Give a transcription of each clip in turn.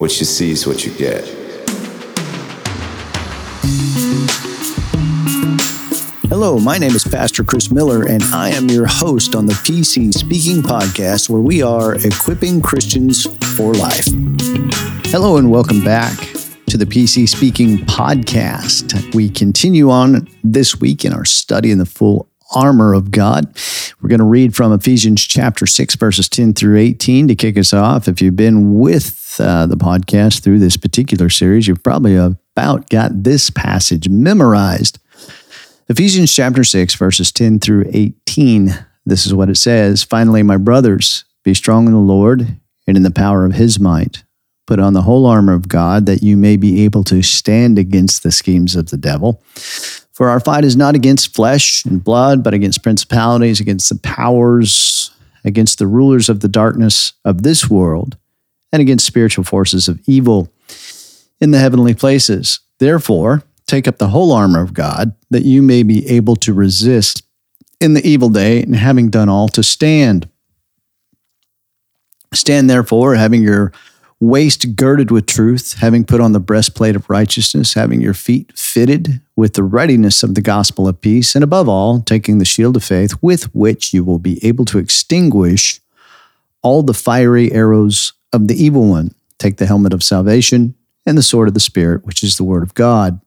What you see is what you get. Hello, my name is Pastor Chris Miller, and I am your host on the PC Speaking Podcast, where we are equipping Christians for life. Hello, and welcome back to the PC Speaking Podcast. We continue on this week in our study in the full armor of God. We're going to read from Ephesians chapter 6, verses 10 through 18 to kick us off. If you've been with uh, the podcast through this particular series, you've probably about got this passage memorized. Ephesians chapter 6, verses 10 through 18. This is what it says Finally, my brothers, be strong in the Lord and in the power of his might. Put on the whole armor of God that you may be able to stand against the schemes of the devil. For our fight is not against flesh and blood, but against principalities, against the powers, against the rulers of the darkness of this world, and against spiritual forces of evil in the heavenly places. Therefore, take up the whole armor of God, that you may be able to resist in the evil day, and having done all, to stand. Stand therefore, having your waist girded with truth, having put on the breastplate of righteousness, having your feet fitted with the readiness of the gospel of peace, and above all, taking the shield of faith with which you will be able to extinguish all the fiery arrows of the evil one. Take the helmet of salvation and the sword of the Spirit, which is the word of God.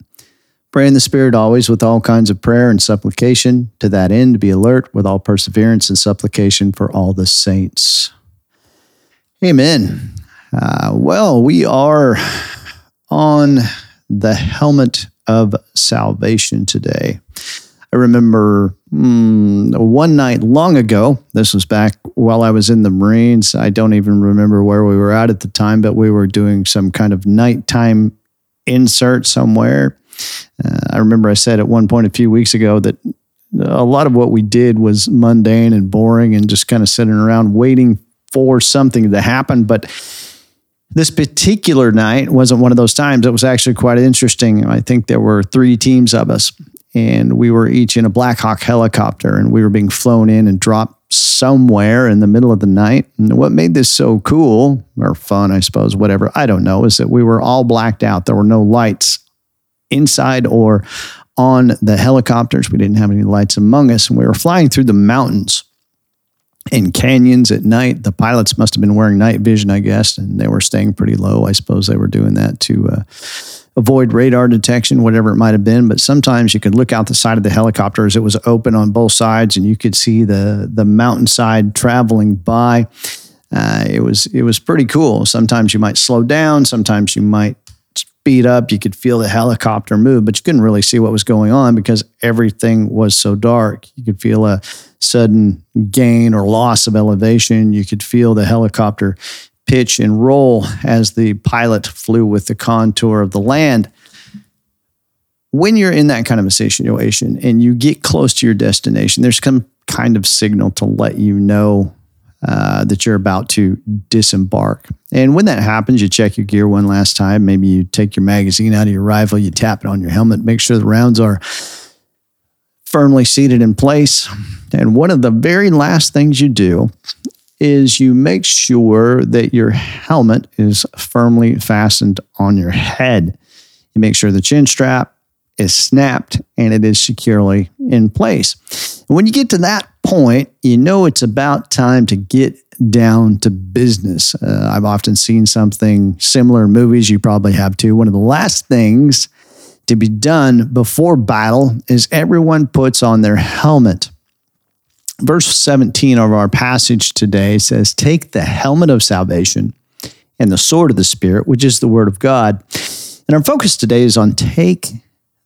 Pray in the Spirit always with all kinds of prayer and supplication. To that end, be alert with all perseverance and supplication for all the saints. Amen. Uh, well, we are on the helmet of salvation today. I remember mm, one night long ago, this was back while I was in the Marines. I don't even remember where we were at at the time, but we were doing some kind of nighttime insert somewhere. Uh, I remember I said at one point a few weeks ago that a lot of what we did was mundane and boring and just kind of sitting around waiting for something to happen. But this particular night wasn't one of those times. It was actually quite interesting. I think there were three teams of us, and we were each in a Black Hawk helicopter, and we were being flown in and dropped somewhere in the middle of the night. And what made this so cool or fun, I suppose, whatever, I don't know, is that we were all blacked out. There were no lights inside or on the helicopters. We didn't have any lights among us, and we were flying through the mountains in canyons at night. The pilots must have been wearing night vision, I guess, and they were staying pretty low. I suppose they were doing that to uh, avoid radar detection, whatever it might have been. But sometimes you could look out the side of the helicopter as it was open on both sides, and you could see the the mountainside traveling by. Uh, it was it was pretty cool. Sometimes you might slow down. Sometimes you might speed up. You could feel the helicopter move, but you couldn't really see what was going on because everything was so dark. You could feel a sudden gain or loss of elevation. You could feel the helicopter pitch and roll as the pilot flew with the contour of the land. When you're in that kind of a situation and you get close to your destination, there's some kind of signal to let you know uh, that you're about to disembark. And when that happens, you check your gear one last time. Maybe you take your magazine out of your rifle, you tap it on your helmet, make sure the rounds are firmly seated in place. And one of the very last things you do is you make sure that your helmet is firmly fastened on your head. You make sure the chin strap is snapped and it is securely in place. And when you get to that point, you know it's about time to get down to business. Uh, I've often seen something similar in movies. You probably have too. One of the last things to be done before battle is everyone puts on their helmet. Verse 17 of our passage today says, Take the helmet of salvation and the sword of the Spirit, which is the word of God. And our focus today is on take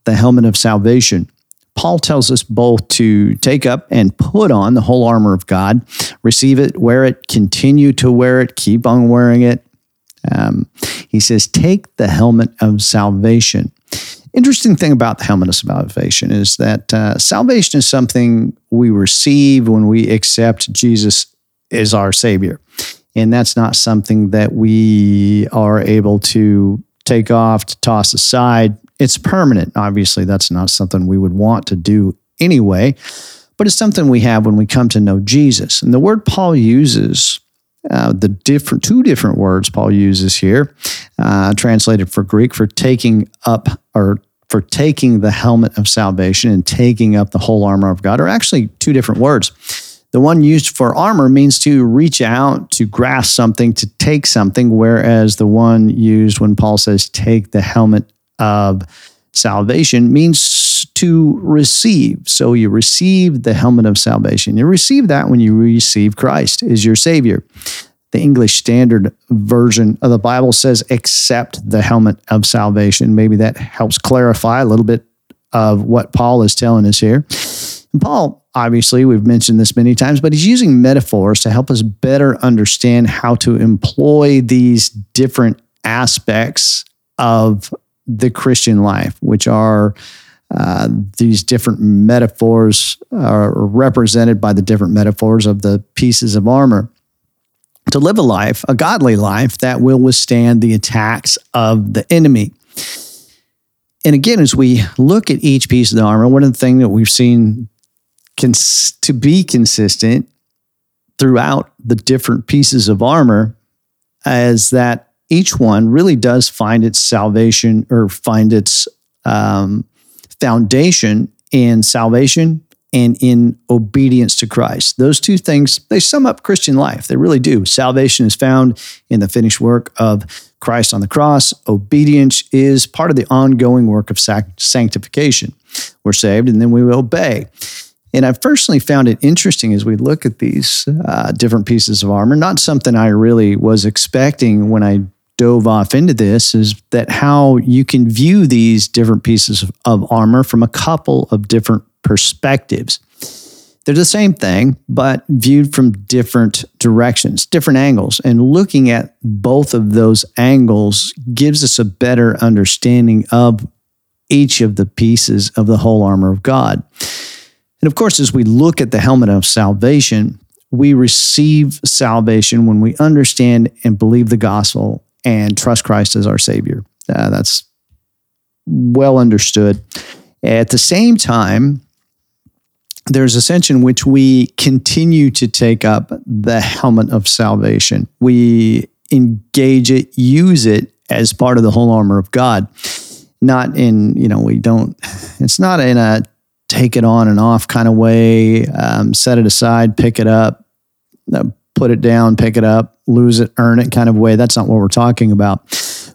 the helmet of salvation. Paul tells us both to take up and put on the whole armor of God, receive it, wear it, continue to wear it, keep on wearing it. Um, he says, take the helmet of salvation. Interesting thing about the helmet of salvation is that uh, salvation is something we receive when we accept Jesus as our Savior. And that's not something that we are able to take off, to toss aside. It's permanent. Obviously, that's not something we would want to do anyway, but it's something we have when we come to know Jesus. And the word Paul uses uh, the different two different words Paul uses here, uh, translated for Greek for taking up or for taking the helmet of salvation and taking up the whole armor of God are actually two different words. The one used for armor means to reach out, to grasp something, to take something, whereas the one used when Paul says take the helmet of salvation means to receive. So you receive the helmet of salvation. You receive that when you receive Christ as your Savior. The English Standard Version of the Bible says, accept the helmet of salvation. Maybe that helps clarify a little bit of what Paul is telling us here. And Paul, obviously, we've mentioned this many times, but he's using metaphors to help us better understand how to employ these different aspects of the Christian life, which are uh, these different metaphors are represented by the different metaphors of the pieces of armor. To live a life, a godly life that will withstand the attacks of the enemy. And again, as we look at each piece of the armor, one of the things that we've seen cons- to be consistent throughout the different pieces of armor is that each one really does find its salvation or find its um, foundation in salvation and in obedience to Christ. Those two things, they sum up Christian life. They really do. Salvation is found in the finished work of Christ on the cross. Obedience is part of the ongoing work of sanctification. We're saved and then we obey. And I personally found it interesting as we look at these uh, different pieces of armor, not something I really was expecting when I dove off into this is that how you can view these different pieces of, of armor from a couple of different perspectives. They're the same thing, but viewed from different directions, different angles. And looking at both of those angles gives us a better understanding of each of the pieces of the whole armor of God. And of course, as we look at the helmet of salvation, we receive salvation when we understand and believe the gospel and trust Christ as our Savior. Uh, that's well understood. At the same time, there's a sense in which we continue to take up the helmet of salvation. We engage it, use it as part of the whole armor of God. Not in, you know, we don't, it's not in a take it on and off kind of way, um, set it aside, pick it up, uh, put it down, pick it up, lose it, earn it kind of way. That's not what we're talking about.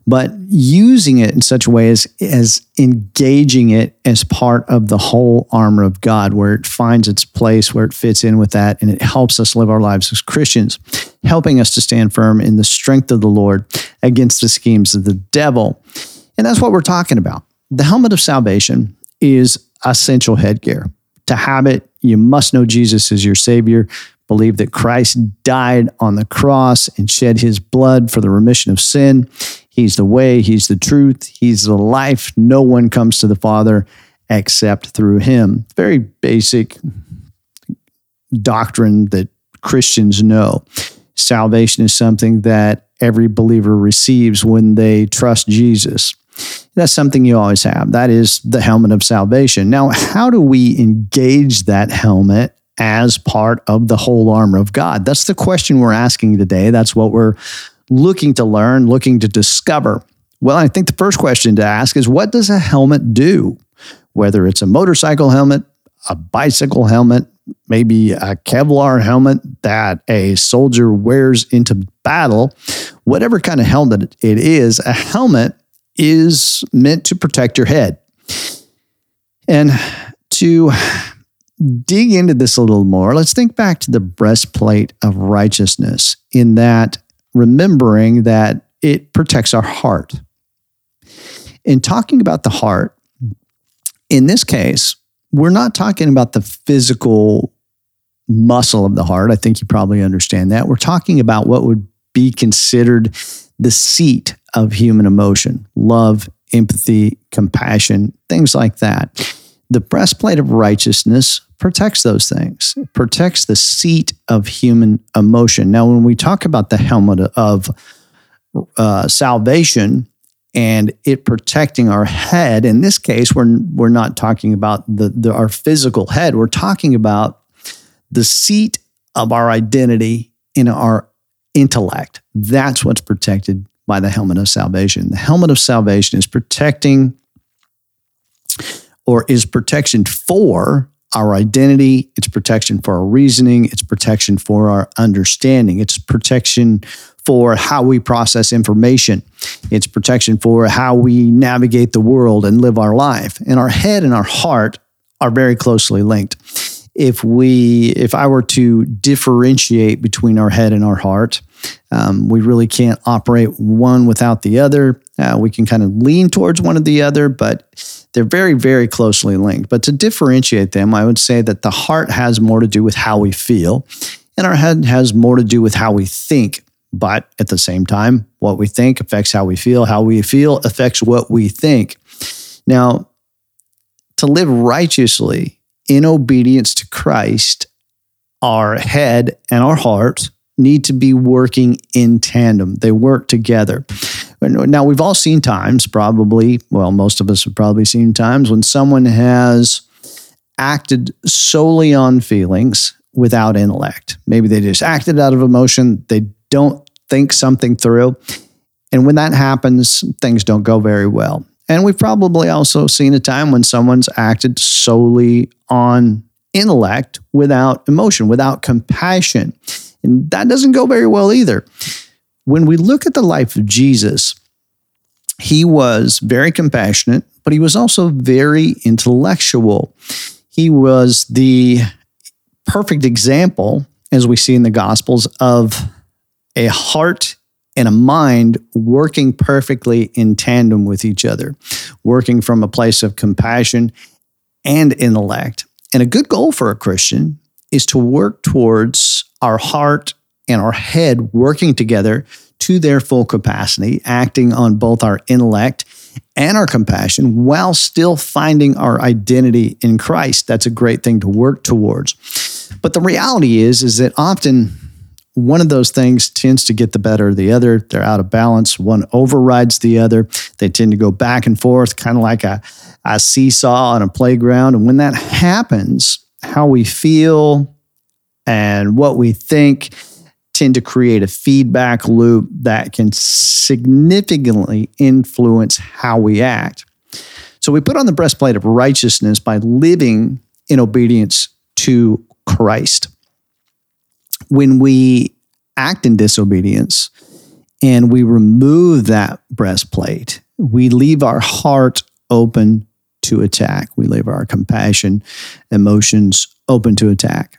But using it in such a way as, as engaging it as part of the whole armor of God, where it finds its place, where it fits in with that, and it helps us live our lives as Christians, helping us to stand firm in the strength of the Lord against the schemes of the devil. And that's what we're talking about. The helmet of salvation is essential headgear. To have it, you must know Jesus as your Savior believe that Christ died on the cross and shed his blood for the remission of sin. He's the way, he's the truth, he's the life. No one comes to the Father except through him. Very basic doctrine that Christians know. Salvation is something that every believer receives when they trust Jesus. That's something you always have. That is the helmet of salvation. Now, how do we engage that helmet as part of the whole armor of God? That's the question we're asking today. That's what we're looking to learn, looking to discover. Well, I think the first question to ask is what does a helmet do? Whether it's a motorcycle helmet, a bicycle helmet, maybe a Kevlar helmet that a soldier wears into battle, whatever kind of helmet it is, a helmet is meant to protect your head. And to dig into this a little more, let's think back to the breastplate of righteousness in that remembering that it protects our heart. In talking about the heart, in this case, we're not talking about the physical muscle of the heart. I think you probably understand that. We're talking about what would be considered the seat of human emotion love, empathy, compassion, things like that. The breastplate of righteousness protects those things, protects the seat of human emotion. Now, when we talk about the helmet of uh, salvation and it protecting our head, in this case, we're, we're not talking about the, the, our physical head, we're talking about the seat of our identity in our intellect. That's what's protected by the helmet of salvation. The helmet of salvation is protecting or is protection for our identity, it's protection for our reasoning, it's protection for our understanding, it's protection for how we process information, it's protection for how we navigate the world and live our life. And our head and our heart are very closely linked. If we, if I were to differentiate between our head and our heart, um, we really can't operate one without the other. Uh, we can kind of lean towards one or the other, but they're very, very closely linked. But to differentiate them, I would say that the heart has more to do with how we feel, and our head has more to do with how we think. But at the same time, what we think affects how we feel. How we feel affects what we think. Now, to live righteously in obedience to Christ, our head and our heart need to be working in tandem. They work together. Now, we've all seen times, probably, well, most of us have probably seen times when someone has acted solely on feelings without intellect. Maybe they just acted out of emotion. They don't think something through. And when that happens, things don't go very well. And we've probably also seen a time when someone's acted solely on intellect without emotion, without compassion. And that doesn't go very well either. When we look at the life of Jesus, he was very compassionate, but he was also very intellectual. He was the perfect example, as we see in the Gospels, of a heart and a mind working perfectly in tandem with each other, working from a place of compassion and intellect. And a good goal for a Christian is to work towards our heart and our head working together to their full capacity, acting on both our intellect and our compassion while still finding our identity in Christ. That's a great thing to work towards. But the reality is is that often one of those things tends to get the better of the other. They're out of balance. One overrides the other. They tend to go back and forth, kind of like a, a seesaw on a playground. And when that happens, how we feel and what we think tend to create a feedback loop that can significantly influence how we act. So we put on the breastplate of righteousness by living in obedience to Christ. When we act in disobedience and we remove that breastplate, we leave our heart open to attack. We leave our compassion, emotions open to attack.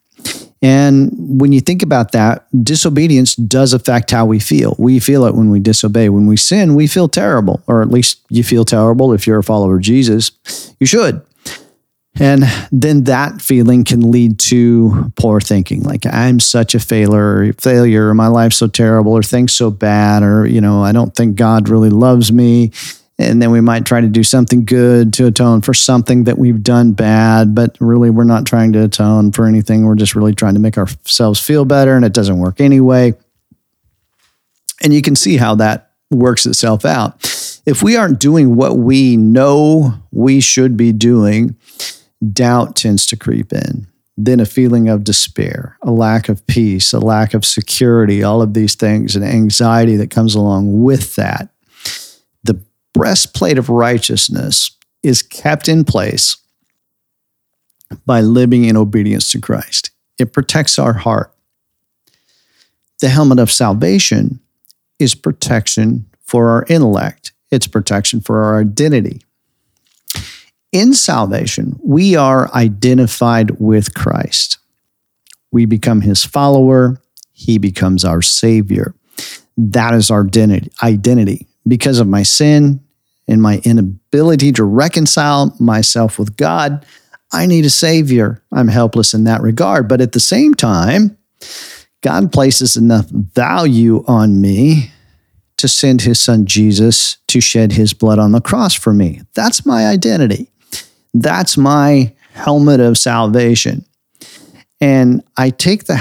And when you think about that, disobedience does affect how we feel. We feel it when we disobey. When we sin, we feel terrible, or at least you feel terrible if you're a follower of Jesus. You should. And then that feeling can lead to poor thinking, like I'm such a failure, or failure, my life's so terrible, or things so bad, or you know, I don't think God really loves me and then we might try to do something good to atone for something that we've done bad but really we're not trying to atone for anything. We're just really trying to make ourselves feel better and it doesn't work anyway. And you can see how that works itself out. If we aren't doing what we know we should be doing doubt tends to creep in. Then a feeling of despair, a lack of peace, a lack of security, all of these things, and anxiety that comes along with that breastplate of righteousness is kept in place by living in obedience to Christ. It protects our heart. The helmet of salvation is protection for our intellect, it's protection for our identity. In salvation, we are identified with Christ. We become his follower, he becomes our savior. That is our identity because of my sin and my inability to reconcile myself with God. I need a Savior. I'm helpless in that regard. But at the same time, God places enough value on me to send his son Jesus to shed his blood on the cross for me. That's my identity. That's my helmet of salvation. And I take the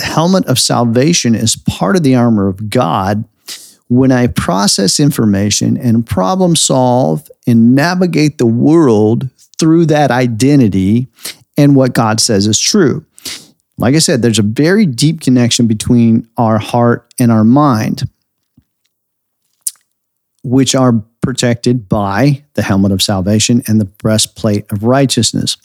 helmet of salvation as part of the armor of God when I process information and problem solve and navigate the world through that identity and what God says is true. Like I said, there's a very deep connection between our heart and our mind, which are protected by the helmet of salvation and the breastplate of righteousness.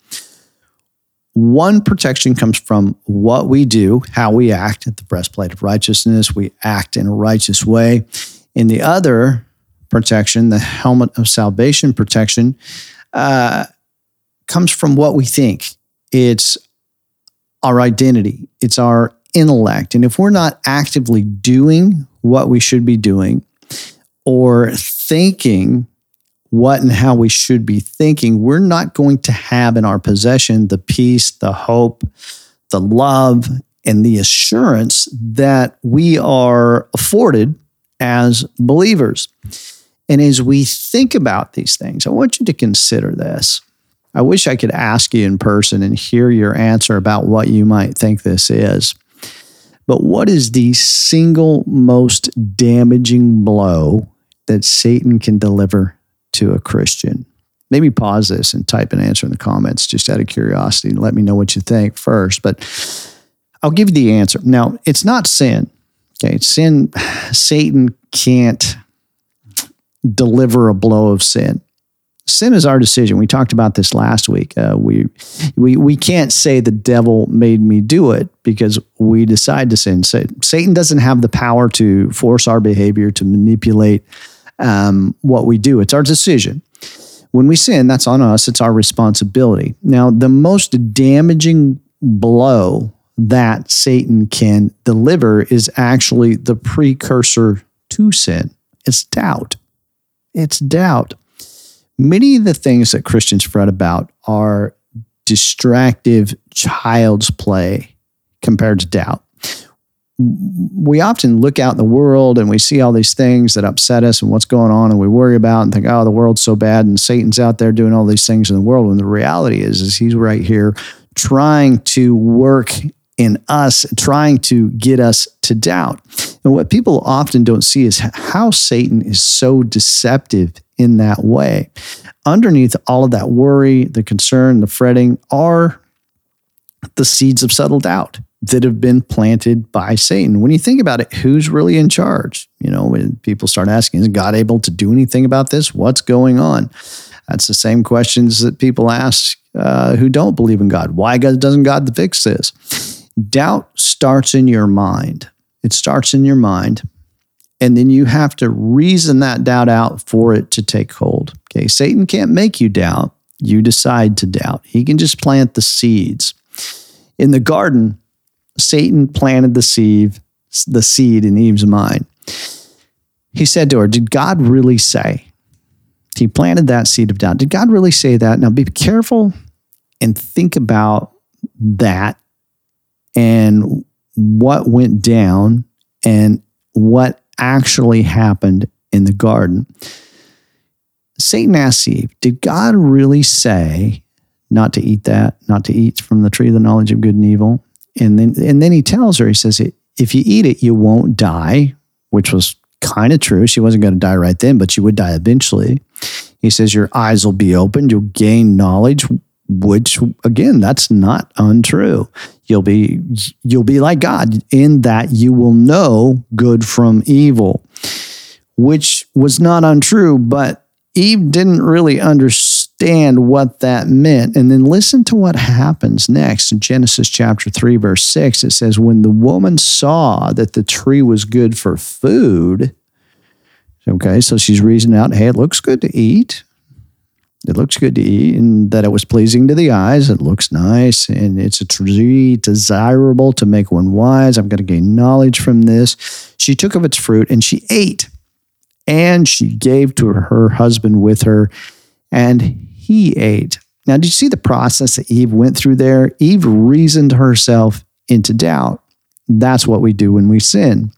One protection comes from what we do, how we act at the breastplate of righteousness. We act in a righteous way. In the other protection, the helmet of salvation protection, uh, comes from what we think. It's our identity, it's our intellect. And if we're not actively doing what we should be doing or thinking what and how we should be thinking, we're not going to have in our possession the peace, the hope, the love, and the assurance that we are afforded as believers. And as we think about these things, I want you to consider this. I wish I could ask you in person and hear your answer about what you might think this is. But what is the single most damaging blow that Satan can deliver to a Christian? Maybe pause this and type an answer in the comments just out of curiosity and let me know what you think first. But I'll give you the answer. Now, it's not sin. Okay, sin, Satan can't deliver a blow of sin sin is our decision. We talked about this last week. Uh, we we we can't say the devil made me do it because we decide to sin. Satan doesn't have the power to force our behavior to manipulate um, what we do. It's our decision. When we sin, that's on us. It's our responsibility. Now, the most damaging blow that Satan can deliver is actually the precursor to sin. It's doubt. It's doubt. Many of the things that Christians fret about are distractive child's play compared to doubt. We often look out in the world and we see all these things that upset us and what's going on, and we worry about and think, oh, the world's so bad and Satan's out there doing all these things in the world. When the reality is, is he's right here trying to work in us, trying to get us to doubt. And what people often don't see is how Satan is so deceptive in that way. Underneath all of that worry, the concern, the fretting are the seeds of subtle doubt that have been planted by Satan. When you think about it, who's really in charge? You know, when people start asking, is God able to do anything about this? What's going on? That's the same questions that people ask uh, who don't believe in God. Why God, doesn't God fix this? Doubt starts in your mind. It starts in your mind. And then you have to reason that doubt out for it to take hold. Okay. Satan can't make you doubt. You decide to doubt. He can just plant the seeds. In the garden, Satan planted the seed, the seed in Eve's mind. He said to her, Did God really say? He planted that seed of doubt. Did God really say that? Now be careful and think about that and what went down and what actually happened in the garden. Satan asked Eve, Did God really say not to eat that, not to eat from the tree of the knowledge of good and evil? And then, and then he tells her, He says, If you eat it, you won't die, which was kind of true. She wasn't going to die right then, but she would die eventually. He says, Your eyes will be opened, you'll gain knowledge, which again, that's not untrue. You'll be you'll be like God in that you will know good from evil, which was not untrue, but Eve didn't really understand what that meant. And then listen to what happens next in Genesis chapter 3, verse 6. It says, When the woman saw that the tree was good for food, okay, so she's reasoning out, hey, it looks good to eat. It looks good to eat and that it was pleasing to the eyes. It looks nice and it's a tree desirable to make one wise. I'm going to gain knowledge from this. She took of its fruit and she ate and she gave to her husband with her and he ate. Now, did you see the process that Eve went through there? Eve reasoned herself into doubt. That's what we do when we sin.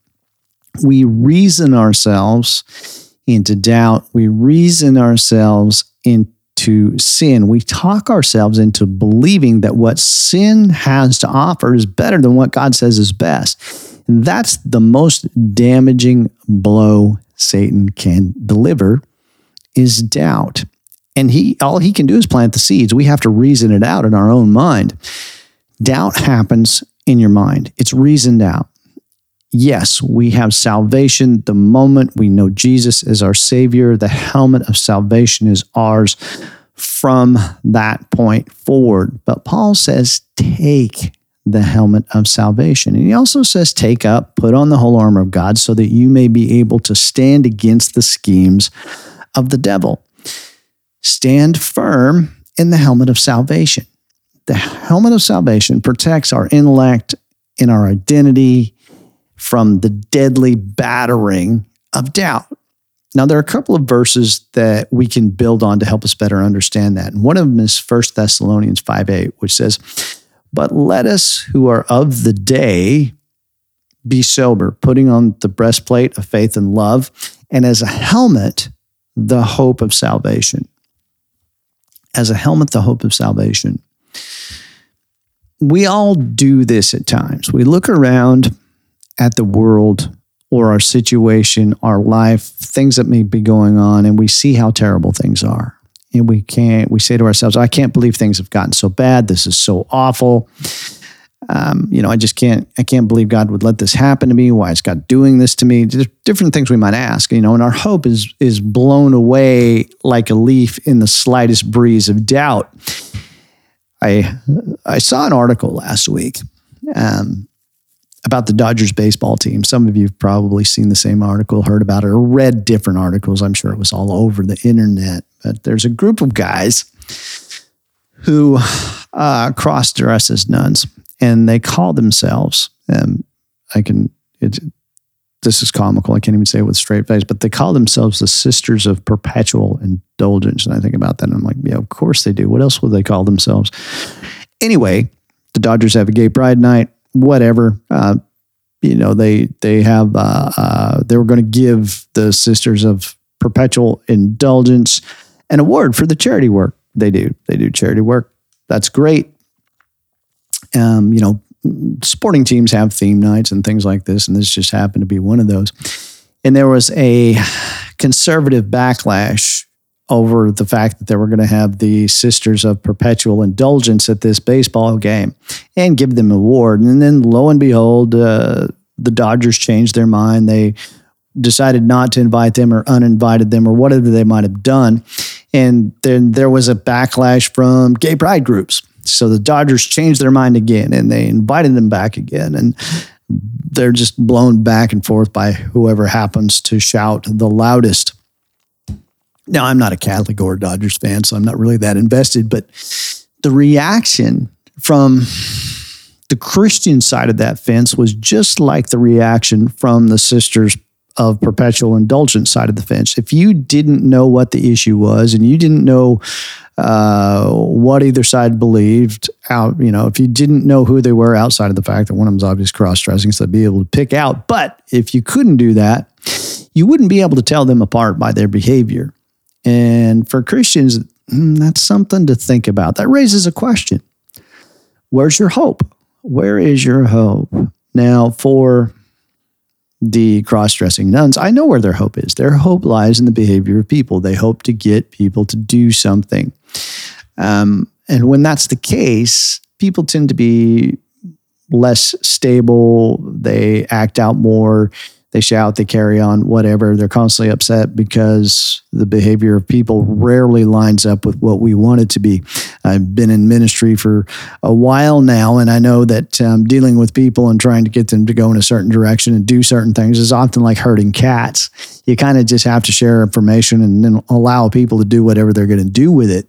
We reason ourselves into doubt. We reason ourselves into sin. We talk ourselves into believing that what sin has to offer is better than what God says is best. And that's the most damaging blow Satan can deliver is doubt. And he all he can do is plant the seeds. We have to reason it out in our own mind. Doubt happens in your mind, it's reasoned out. Yes, we have salvation the moment we know Jesus is our Savior. The helmet of salvation is ours from that point forward. But Paul says, take the helmet of salvation. And he also says, take up, put on the whole armor of God so that you may be able to stand against the schemes of the devil. Stand firm in the helmet of salvation. The helmet of salvation protects our intellect and our identity from the deadly battering of doubt. Now, there are a couple of verses that we can build on to help us better understand that. And one of them is 1 Thessalonians 5 8, which says, But let us who are of the day be sober, putting on the breastplate of faith and love, and as a helmet, the hope of salvation. As a helmet, the hope of salvation. We all do this at times. We look around at the world or our situation, our life, things that may be going on, and we see how terrible things are. And we can't, we say to ourselves, I can't believe things have gotten so bad. This is so awful. Um, you know, I just can't, I can't believe God would let this happen to me. Why is God doing this to me? Just different things we might ask, you know, and our hope is, is blown away like a leaf in the slightest breeze of doubt. I, I saw an article last week um, about the Dodgers baseball team. Some of you have probably seen the same article, heard about it, or read different articles. I'm sure it was all over the internet. But there's a group of guys who uh, cross dress as nuns, and they call themselves. Um, I can. It, this is comical. I can't even say it with straight face, but they call themselves the Sisters of Perpetual Indulgence. And I think about that, and I'm like, yeah, of course they do. What else would they call themselves? Anyway, the Dodgers have a gay pride night whatever. Uh, you know, they they have uh, uh, they were going to give the Sisters of Perpetual Indulgence an award for the charity work they do. They do charity work. That's great. Um, you know, sporting teams have theme nights and things like this, and this just happened to be one of those. And there was a conservative backlash over the fact that they were going to have the Sisters of Perpetual Indulgence at this baseball game and give them an award. And then lo and behold, uh, the Dodgers changed their mind. They decided not to invite them or uninvited them or whatever they might have done. And then there was a backlash from gay pride groups. So the Dodgers changed their mind again and they invited them back again. And they're just blown back and forth by whoever happens to shout the loudest. Now, I'm not a Catholic or a Dodgers fan, so I'm not really that invested, but the reaction from the Christian side of that fence was just like the reaction from the sisters of perpetual indulgence side of the fence. If you didn't know what the issue was and you didn't know uh, what either side believed, out you know, if you didn't know who they were outside of the fact that one of them's obviously cross dressing, so they'd be able to pick out. But if you couldn't do that, you wouldn't be able to tell them apart by their behavior. And for Christians, mm, that's something to think about. That raises a question Where's your hope? Where is your hope? Now, for the cross dressing nuns, I know where their hope is. Their hope lies in the behavior of people. They hope to get people to do something. Um, and when that's the case, people tend to be less stable. They act out more they shout, they carry on, whatever. They're constantly upset because the behavior of people rarely lines up with what we want it to be. I've been in ministry for a while now, and I know that um, dealing with people and trying to get them to go in a certain direction and do certain things is often like herding cats. You kind of just have to share information and then allow people to do whatever they're going to do with it.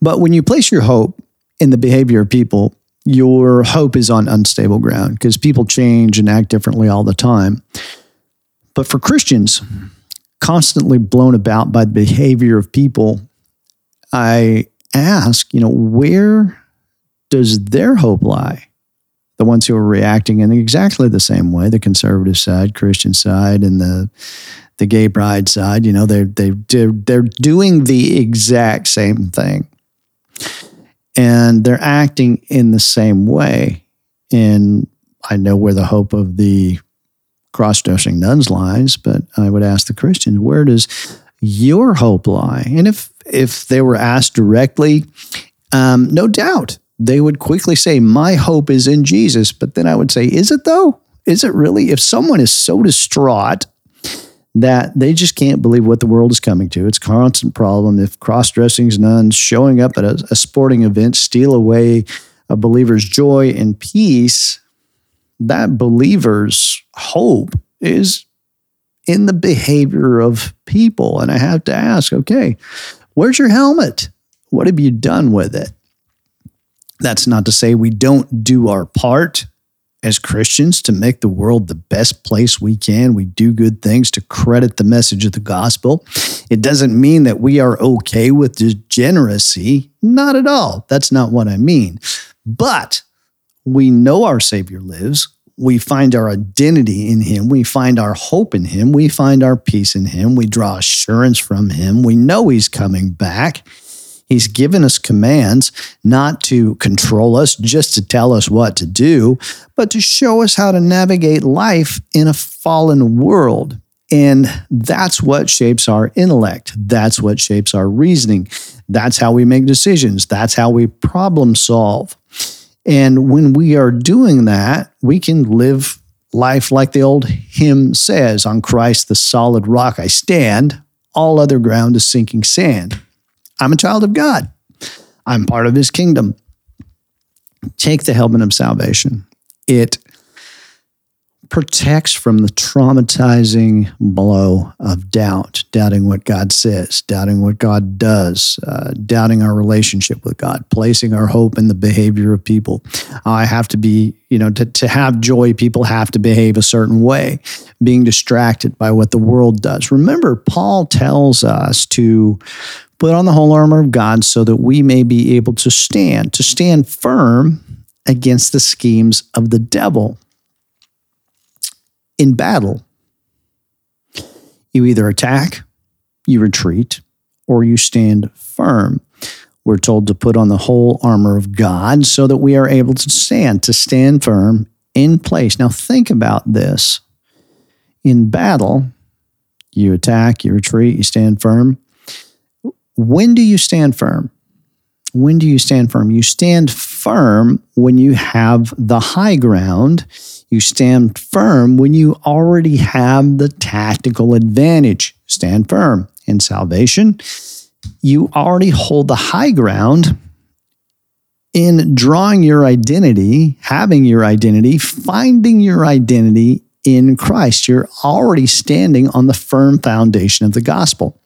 But when you place your hope in the behavior of people, your hope is on unstable ground because people change and act differently all the time. But for Christians, constantly blown about by the behavior of people, I ask, you know, where does their hope lie? The ones who are reacting in exactly the same way, the conservative side, Christian side, and the the gay pride side, you know, they're they they're, they're doing the exact same thing and they're acting in the same way. And I know where the hope of the cross dressing nuns lies, but I would ask the Christians, where does your hope lie? And if if they were asked directly, um, no doubt they would quickly say, My hope is in Jesus. But then I would say, Is it though? Is it really? If someone is so distraught that they just can't believe what the world is coming to, it's a constant problem. If cross dressings nuns showing up at a, a sporting event steal away a believer's joy and peace, that believer's hope is in the behavior of people. And I have to ask, okay, where's your helmet? What have you done with it? That's not to say we don't do our part as Christians to make the world the best place we can. We do good things to credit the message of the gospel. It doesn't mean that we are okay with degeneracy. Not at all. That's not what I mean. But we know our Savior lives we find our identity in Him. We find our hope in Him. We find our peace in Him. We draw assurance from Him. We know He's coming back. He's given us commands not to control us, just to tell us what to do, but to show us how to navigate life in a fallen world. And that's what shapes our intellect. That's what shapes our reasoning. That's how we make decisions. That's how we problem solve. And when we are doing that, we can live life like the old hymn says on Christ, the solid rock I stand, all other ground is sinking sand. I'm a child of God, I'm part of his kingdom. Take the helmet of salvation. It protects from the traumatizing blow of doubt, doubting what God says, doubting what God does, uh, doubting our relationship with God, placing our hope in the behavior of people. I have to be, you know, to, to have joy, people have to behave a certain way, being distracted by what the world does. Remember, Paul tells us to put on the whole armor of God so that we may be able to stand, to stand firm against the schemes of the devil in battle, you either attack, you retreat, or you stand firm. We're told to put on the whole armor of God so that we are able to stand, to stand firm in place. Now, think about this. In battle, you attack, you retreat, you stand firm. When do you stand firm? When do you stand firm? You stand firm when you have the high ground you stand firm when you already have the tactical advantage. Stand firm. In salvation, you already hold the high ground in drawing your identity, having your identity, finding your identity in Christ. You're already standing on the firm foundation of the gospel.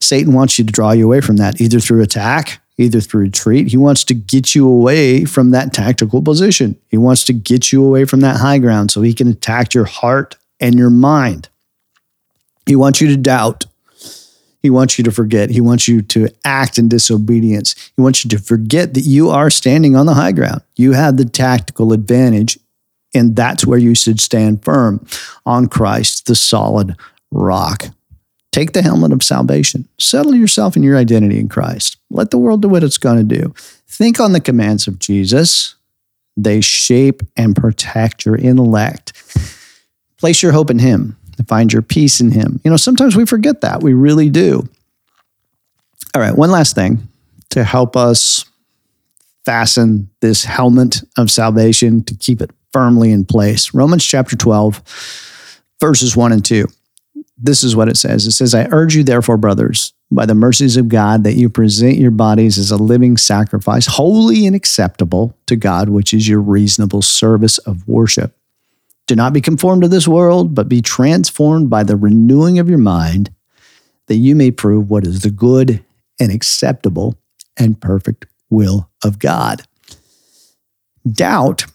Satan wants you to draw you away from that, either through attack either through retreat. He wants to get you away from that tactical position. He wants to get you away from that high ground so he can attack your heart and your mind. He wants you to doubt. He wants you to forget. He wants you to act in disobedience. He wants you to forget that you are standing on the high ground. You have the tactical advantage, and that's where you should stand firm on Christ, the solid rock. Take the helmet of salvation. Settle yourself in your identity in Christ. Let the world do what it's going to do. Think on the commands of Jesus. They shape and protect your intellect. Place your hope in Him. Find your peace in Him. You know, sometimes we forget that. We really do. All right, one last thing to help us fasten this helmet of salvation to keep it firmly in place. Romans chapter 12, verses 1 and 2 this is what it says. It says, I urge you, therefore, brothers, by the mercies of God, that you present your bodies as a living sacrifice, holy and acceptable to God, which is your reasonable service of worship. Do not be conformed to this world, but be transformed by the renewing of your mind, that you may prove what is the good and acceptable and perfect will of God. Doubt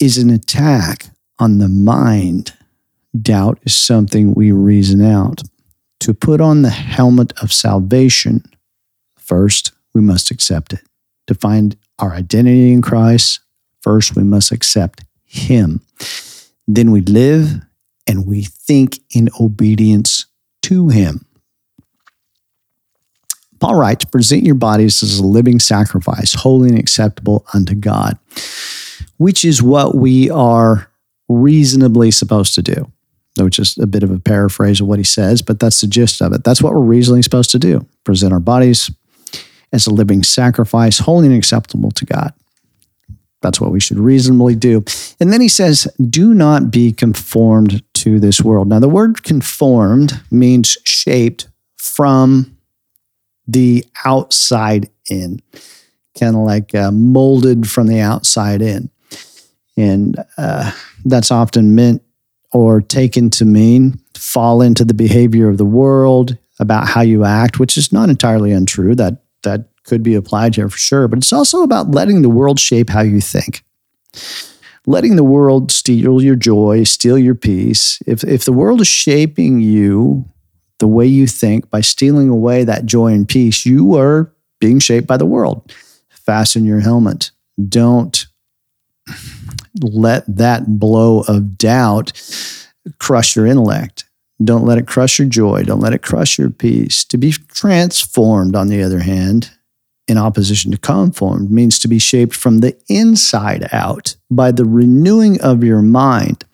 is an attack on the mind doubt is something we reason out. To put on the helmet of salvation, first, we must accept it. To find our identity in Christ, first, we must accept Him. Then we live and we think in obedience to Him. Paul writes, present your bodies as a living sacrifice, holy and acceptable unto God, which is what we are reasonably supposed to do which is a bit of a paraphrase of what he says, but that's the gist of it. That's what we're reasonably supposed to do present our bodies as a living sacrifice, holy and acceptable to God. That's what we should reasonably do. And then he says, do not be conformed to this world. Now, the word conformed means shaped from the outside in, kind of like uh, molded from the outside in. And uh, that's often meant or taken to mean fall into the behavior of the world about how you act, which is not entirely untrue. That that could be applied here for sure, but it's also about letting the world shape how you think. Letting the world steal your joy, steal your peace. If if the world is shaping you the way you think by stealing away that joy and peace, you are being shaped by the world. Fasten your helmet. Don't let that blow of doubt crush your intellect. Don't let it crush your joy. Don't let it crush your peace. To be transformed, on the other hand, in opposition to conformed, means to be shaped from the inside out by the renewing of your mind.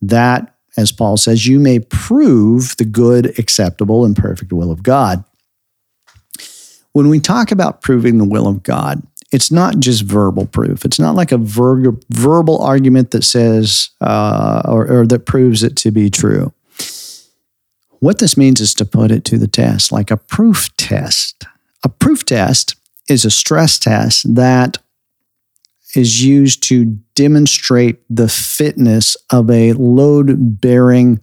That, as Paul says, you may prove the good, acceptable, and perfect will of God. When we talk about proving the will of God, it's not just verbal proof. It's not like a ver- verbal argument that says uh, or, or that proves it to be true. What this means is to put it to the test, like a proof test. A proof test is a stress test that is used to demonstrate the fitness of a load bearing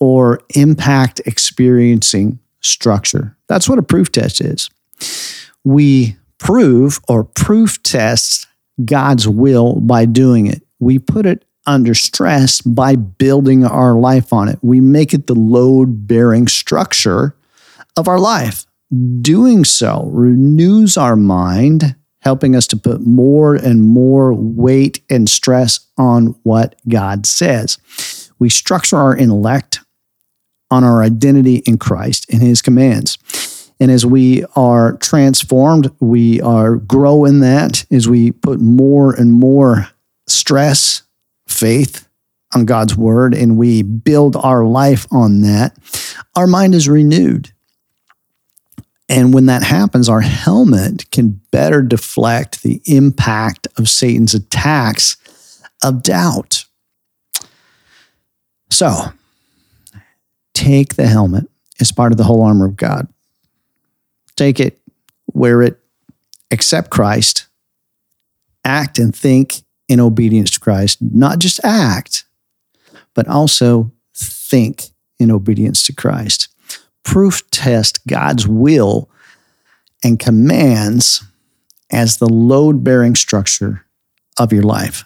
or impact experiencing structure. That's what a proof test is. We prove or proof test God's will by doing it. We put it under stress by building our life on it. We make it the load bearing structure of our life. Doing so renews our mind, helping us to put more and more weight and stress on what God says. We structure our intellect on our identity in Christ and his commands. And as we are transformed, we are grow in that as we put more and more stress, faith on God's word, and we build our life on that, our mind is renewed. And when that happens, our helmet can better deflect the impact of Satan's attacks of doubt. So, take the helmet as part of the whole armor of God take it, wear it, accept Christ, act and think in obedience to Christ. Not just act, but also think in obedience to Christ. Proof test God's will and commands as the load bearing structure of your life.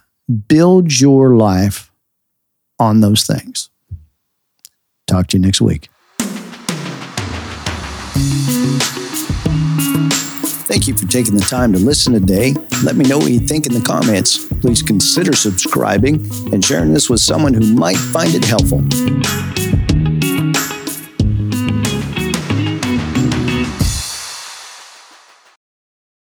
Build your life on those things. Talk to you next week. Thank you for taking the time to listen today. Let me know what you think in the comments. Please consider subscribing and sharing this with someone who might find it helpful.